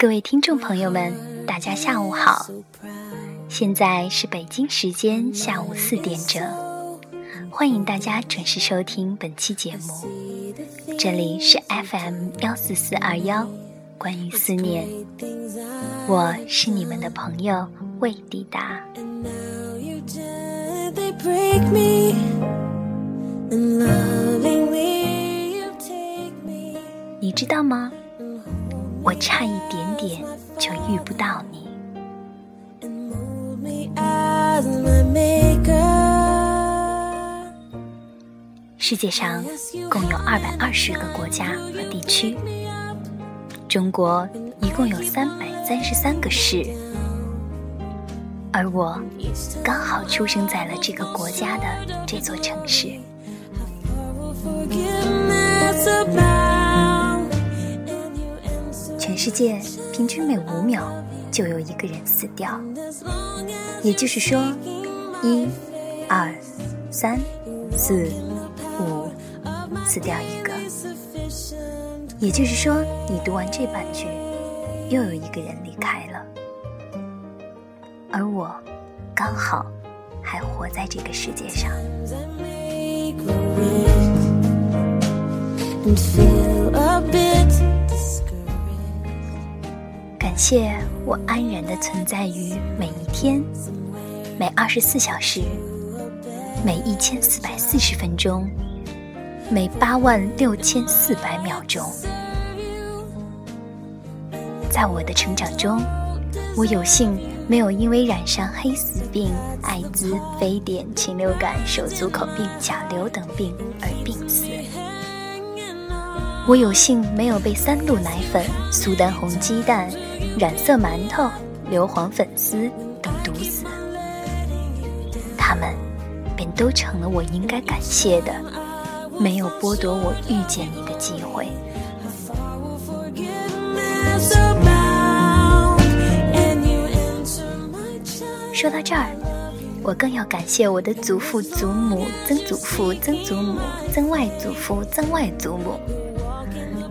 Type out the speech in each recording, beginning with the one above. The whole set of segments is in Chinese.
各位听众朋友们，大家下午好，现在是北京时间下午四点整，欢迎大家准时收听本期节目，这里是 FM 幺四四二幺，关于思念，我是你们的朋友魏迪达。你知道吗？差一点点就遇不到你。世界上共有二百二十个国家和地区，中国一共有三百三十三个市，而我刚好出生在了这个国家的这座城市。世界平均每五秒就有一个人死掉，也就是说，一、二、三、四、五，死掉一个。也就是说，你读完这半句，又有一个人离开了，而我刚好还活在这个世界上。感谢我安然的存在于每一天，每二十四小时，每一千四百四十分钟，每八万六千四百秒钟。在我的成长中，我有幸没有因为染上黑死病、艾滋、非典、禽流感、手足口病、甲流等病而病死。我有幸没有被三鹿奶粉、苏丹红鸡蛋、染色馒头、硫磺粉丝等毒死，他们便都成了我应该感谢的，没有剥夺我遇见你的机会。说到这儿，我更要感谢我的祖父、祖母、曾祖父、曾祖母、曾外祖父、曾外祖母。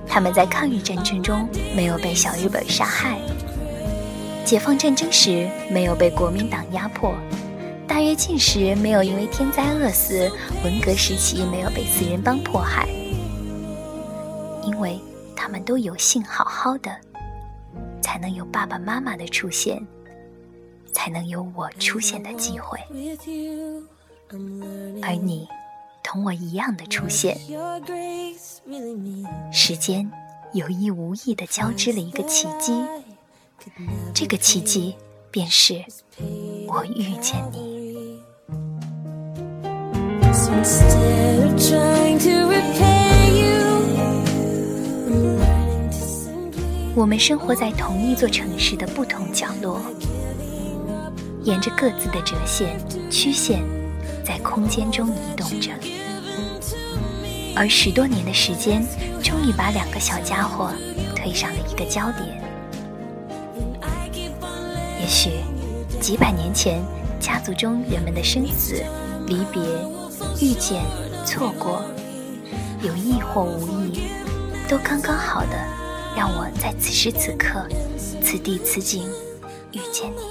他们在抗日战争中没有被小日本杀害，解放战争时没有被国民党压迫，大跃进时没有因为天灾饿死，文革时期没有被四人帮迫害，因为他们都有幸好好的，才能有爸爸妈妈的出现，才能有我出现的机会，而你。同我一样的出现，时间有意无意的交织了一个奇迹，这个奇迹便是我遇见你。我们生活在同一座城市的不同角落，沿着各自的折线曲线，在空间中移动着。而十多年的时间，终于把两个小家伙推上了一个焦点。也许几百年前，家族中人们的生死、离别、遇见、错过，有意或无意，都刚刚好的让我在此时此刻、此地此景遇见你。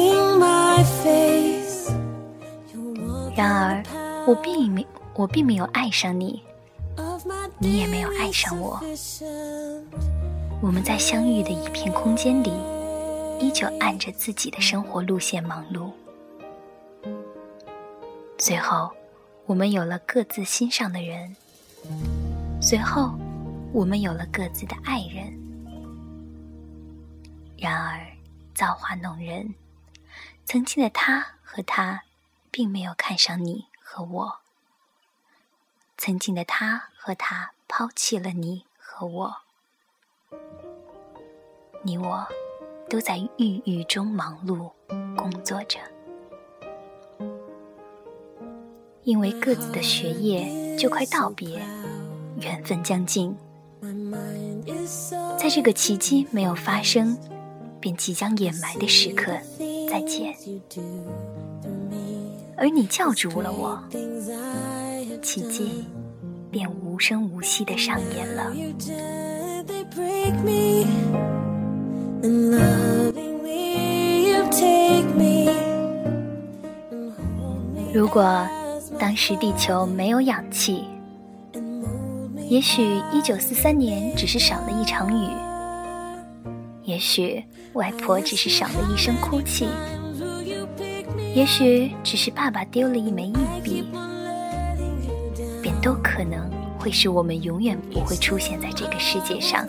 My face 然而，我并没我并没有爱上你，你也没有爱上我。我们在相遇的一片空间里，依旧按着自己的生活路线忙碌。随后，我们有了各自心上的人。随后，我们有了各自的爱人。然而，造化弄人，曾经的他和他。并没有看上你和我。曾经的他和他抛弃了你和我，你我都在郁郁中忙碌工作着，因为各自的学业就快道别，缘分将近，在这个奇迹没有发生，便即将掩埋的时刻，再见。而你叫住了我，奇迹便无声无息的上演了。如果当时地球没有氧气，也许一九四三年只是少了一场雨，也许外婆只是少了一声哭泣，也许只是爸爸丢了一枚硬币，便都可能会是我们永远不会出现在这个世界上，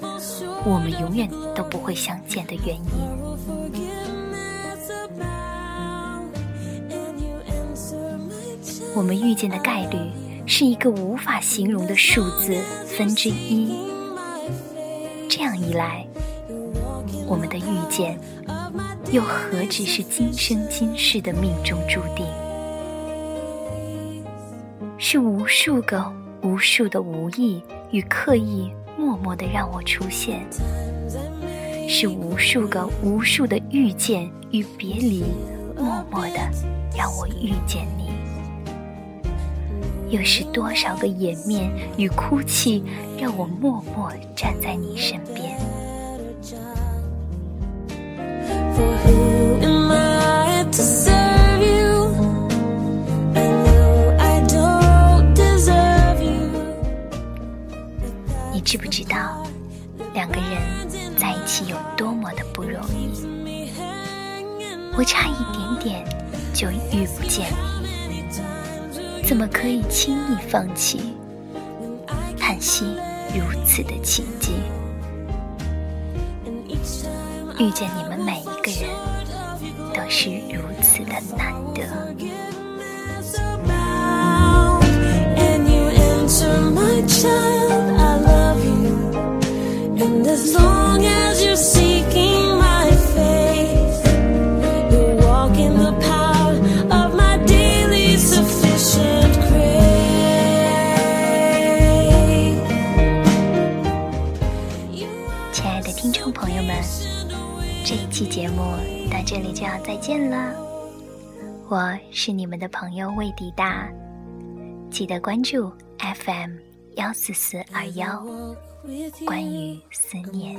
我们永远都不会相见的原因。我们遇见的概率。是一个无法形容的数字分之一。这样一来，我们的遇见又何止是今生今世的命中注定？是无数个、无数的无意与刻意，默默的让我出现；是无数个、无数的遇见与别离，默默的让我遇见你。又是多少个掩面与哭泣，让我默默站在你身边。在一起有多么的不容易？我差一点点就遇不见你。怎么可以轻易放弃？叹息如此的奇迹，遇见你们每一个人都是如此的难得。期节目到这里就要再见了，我是你们的朋友魏迪达，记得关注 FM 幺四四二幺，关于思念。